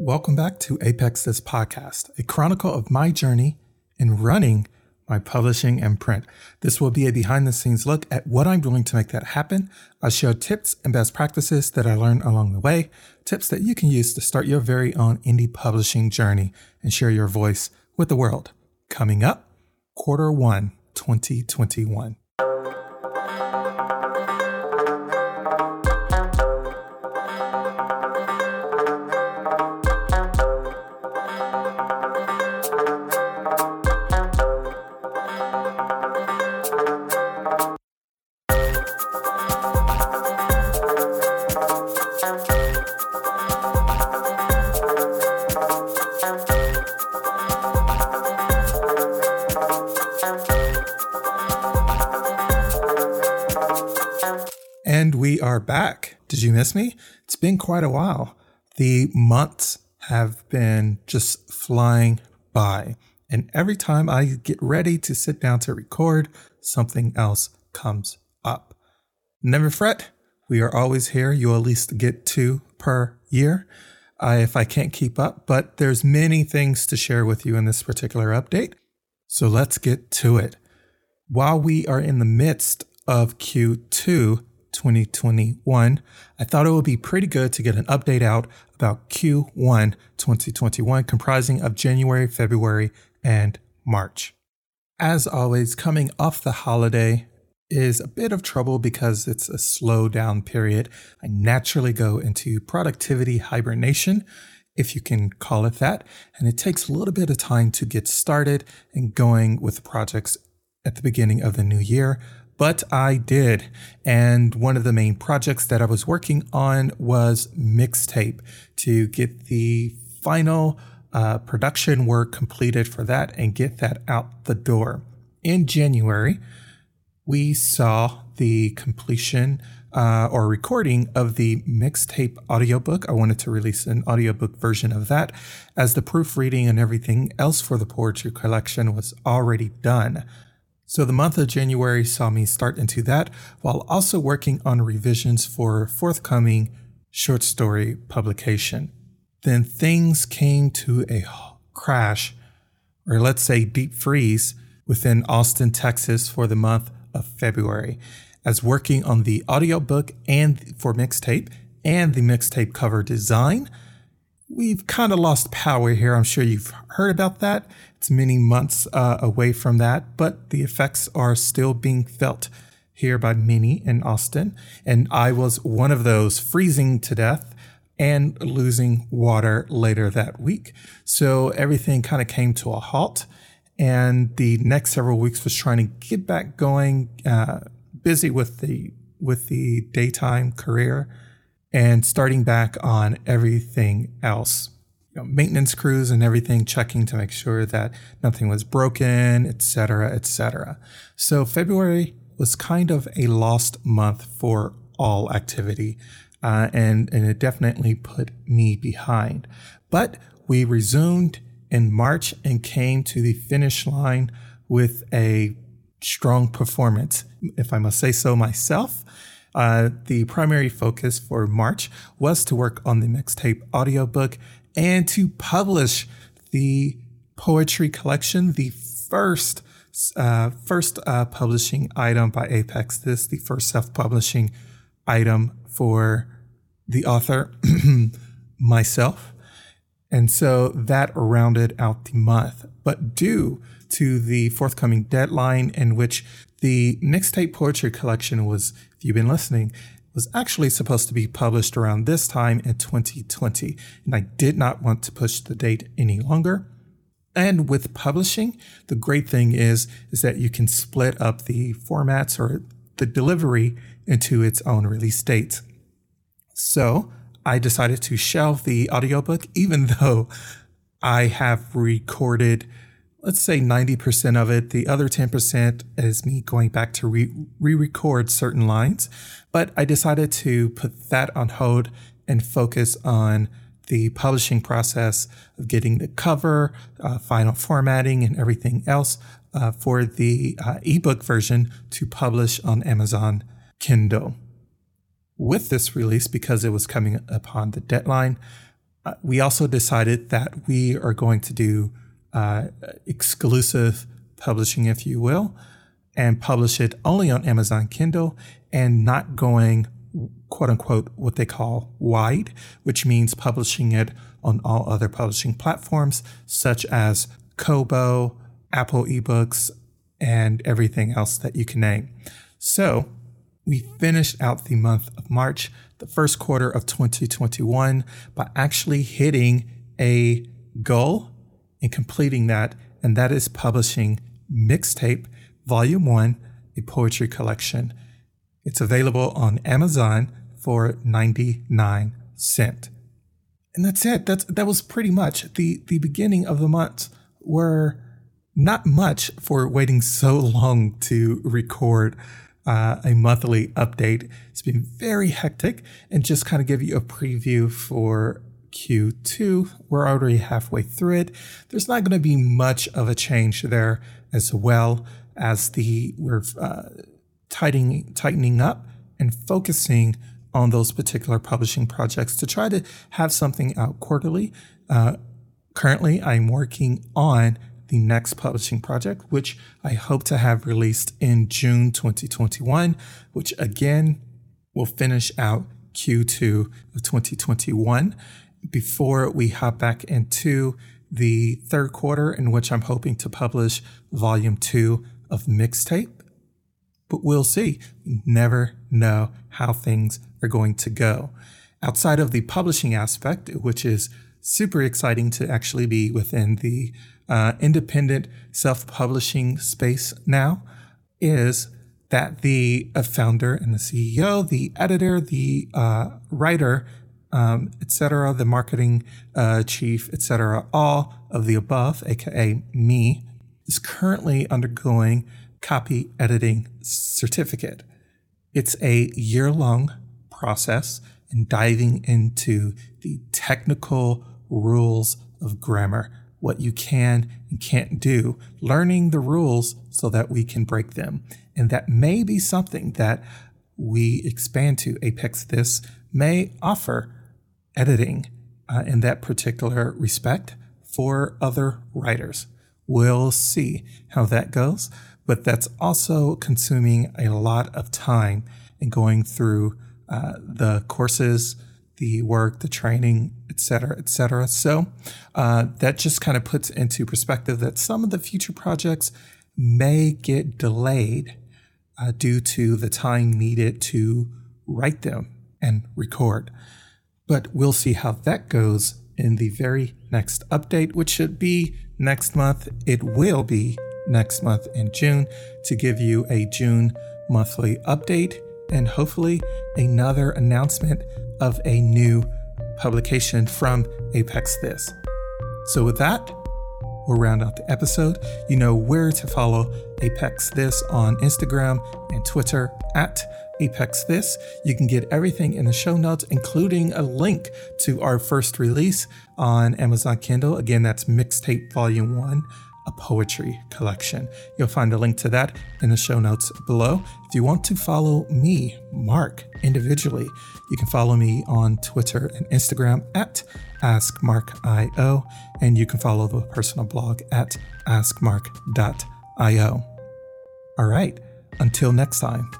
Welcome back to Apex This Podcast, a chronicle of my journey in running my publishing and print. This will be a behind the scenes look at what I'm doing to make that happen. I'll share tips and best practices that I learned along the way, tips that you can use to start your very own indie publishing journey and share your voice with the world. Coming up, quarter one, 2021. And we are back. Did you miss me? It's been quite a while. The months have been just flying by. And every time I get ready to sit down to record, something else comes up. Never fret. We are always here. You'll at least get two per year uh, if I can't keep up, but there's many things to share with you in this particular update. So let's get to it. While we are in the midst of Q2 2021, I thought it would be pretty good to get an update out about Q1 2021, comprising of January, February, and March. As always, coming off the holiday is a bit of trouble because it's a slow down period. I naturally go into productivity hibernation, if you can call it that, and it takes a little bit of time to get started and going with projects at the beginning of the new year. But I did. And one of the main projects that I was working on was mixtape to get the final uh, production work completed for that and get that out the door. In January, we saw the completion uh, or recording of the mixtape audiobook. I wanted to release an audiobook version of that as the proofreading and everything else for the poetry collection was already done. So the month of January saw me start into that while also working on revisions for forthcoming short story publication. Then things came to a crash, or let's say deep freeze, within Austin, Texas for the month of February as working on the audiobook and for mixtape and the mixtape cover design. We've kind of lost power here. I'm sure you've heard about that. It's many months uh, away from that, but the effects are still being felt here by many in Austin. And I was one of those freezing to death and losing water later that week. So everything kind of came to a halt and the next several weeks was trying to get back going, uh, busy with the with the daytime career, and starting back on everything else. You know, maintenance crews and everything, checking to make sure that nothing was broken, etc., etc. So February was kind of a lost month for all activity, uh, and and it definitely put me behind. But we resumed in March and came to the finish line with a strong performance, if I must say so myself. Uh, the primary focus for March was to work on the mixtape audiobook and to publish the poetry collection, the first uh, first uh, publishing item by Apex. This the first self-publishing item for the author, myself. And so that rounded out the month. But due to the forthcoming deadline in which the mixtape poetry collection was, if you've been listening, was actually supposed to be published around this time in 2020. And I did not want to push the date any longer. And with publishing, the great thing is, is that you can split up the formats or the delivery into its own release dates. So I decided to shelve the audiobook, even though I have recorded, let's say 90% of it. The other 10% is me going back to re record certain lines. But I decided to put that on hold and focus on the publishing process of getting the cover, uh, final formatting, and everything else uh, for the uh, ebook version to publish on Amazon Kindle with this release because it was coming upon the deadline. uh, we also decided that we are going to do uh, exclusive publishing, if you will, and publish it only on Amazon Kindle and not going quote unquote what they call wide, which means publishing it on all other publishing platforms such as Kobo, Apple eBooks, and everything else that you can name. So we finished out the month of March, the first quarter of 2021, by actually hitting a goal and completing that, and that is publishing Mixtape Volume 1, a poetry collection. It's available on Amazon for 99 cent. And that's it. That's that was pretty much the the beginning of the month were not much for waiting so long to record uh, a monthly update. It's been very hectic and just kind of give you a preview for Q2. We're already halfway through it. There's not going to be much of a change there as well as the we're uh, tightening tightening up and focusing on those particular publishing projects to try to have something out quarterly. Uh, currently, I'm working on the next publishing project, which I hope to have released in June 2021, which again will finish out Q2 of 2021 before we hop back into the third quarter, in which I'm hoping to publish volume two of Mixtape. But we'll see. We never know how things are going to go. Outside of the publishing aspect, which is super exciting to actually be within the uh, independent self publishing space now, is that the uh, founder and the CEO, the editor, the uh, writer, um, etc., the marketing uh, chief, etc., all of the above, aka me, is currently undergoing copy editing certificate. It's a year long process and diving into the technical rules of grammar, what you can and can't do, learning the rules so that we can break them. And that may be something that we expand to. Apex This may offer editing uh, in that particular respect for other writers. We'll see how that goes but that's also consuming a lot of time and going through uh, the courses, the work, the training, et cetera, et cetera. So uh, that just kind of puts into perspective that some of the future projects may get delayed uh, due to the time needed to write them and record. But we'll see how that goes in the very next update, which should be next month. It will be next month in June to give you a June monthly update and hopefully another announcement of a new publication from Apex This. So, with that, we'll round out the episode. You know where to follow Apex This on Instagram and Twitter at Apex This. You can get everything in the show notes, including a link to our first release on Amazon Kindle. Again, that's Mixtape Volume 1 a poetry collection. You'll find a link to that in the show notes below. If you want to follow me, Mark, individually, you can follow me on Twitter and Instagram at AskMarkIO, and you can follow the personal blog at askmark.io. All right, until next time.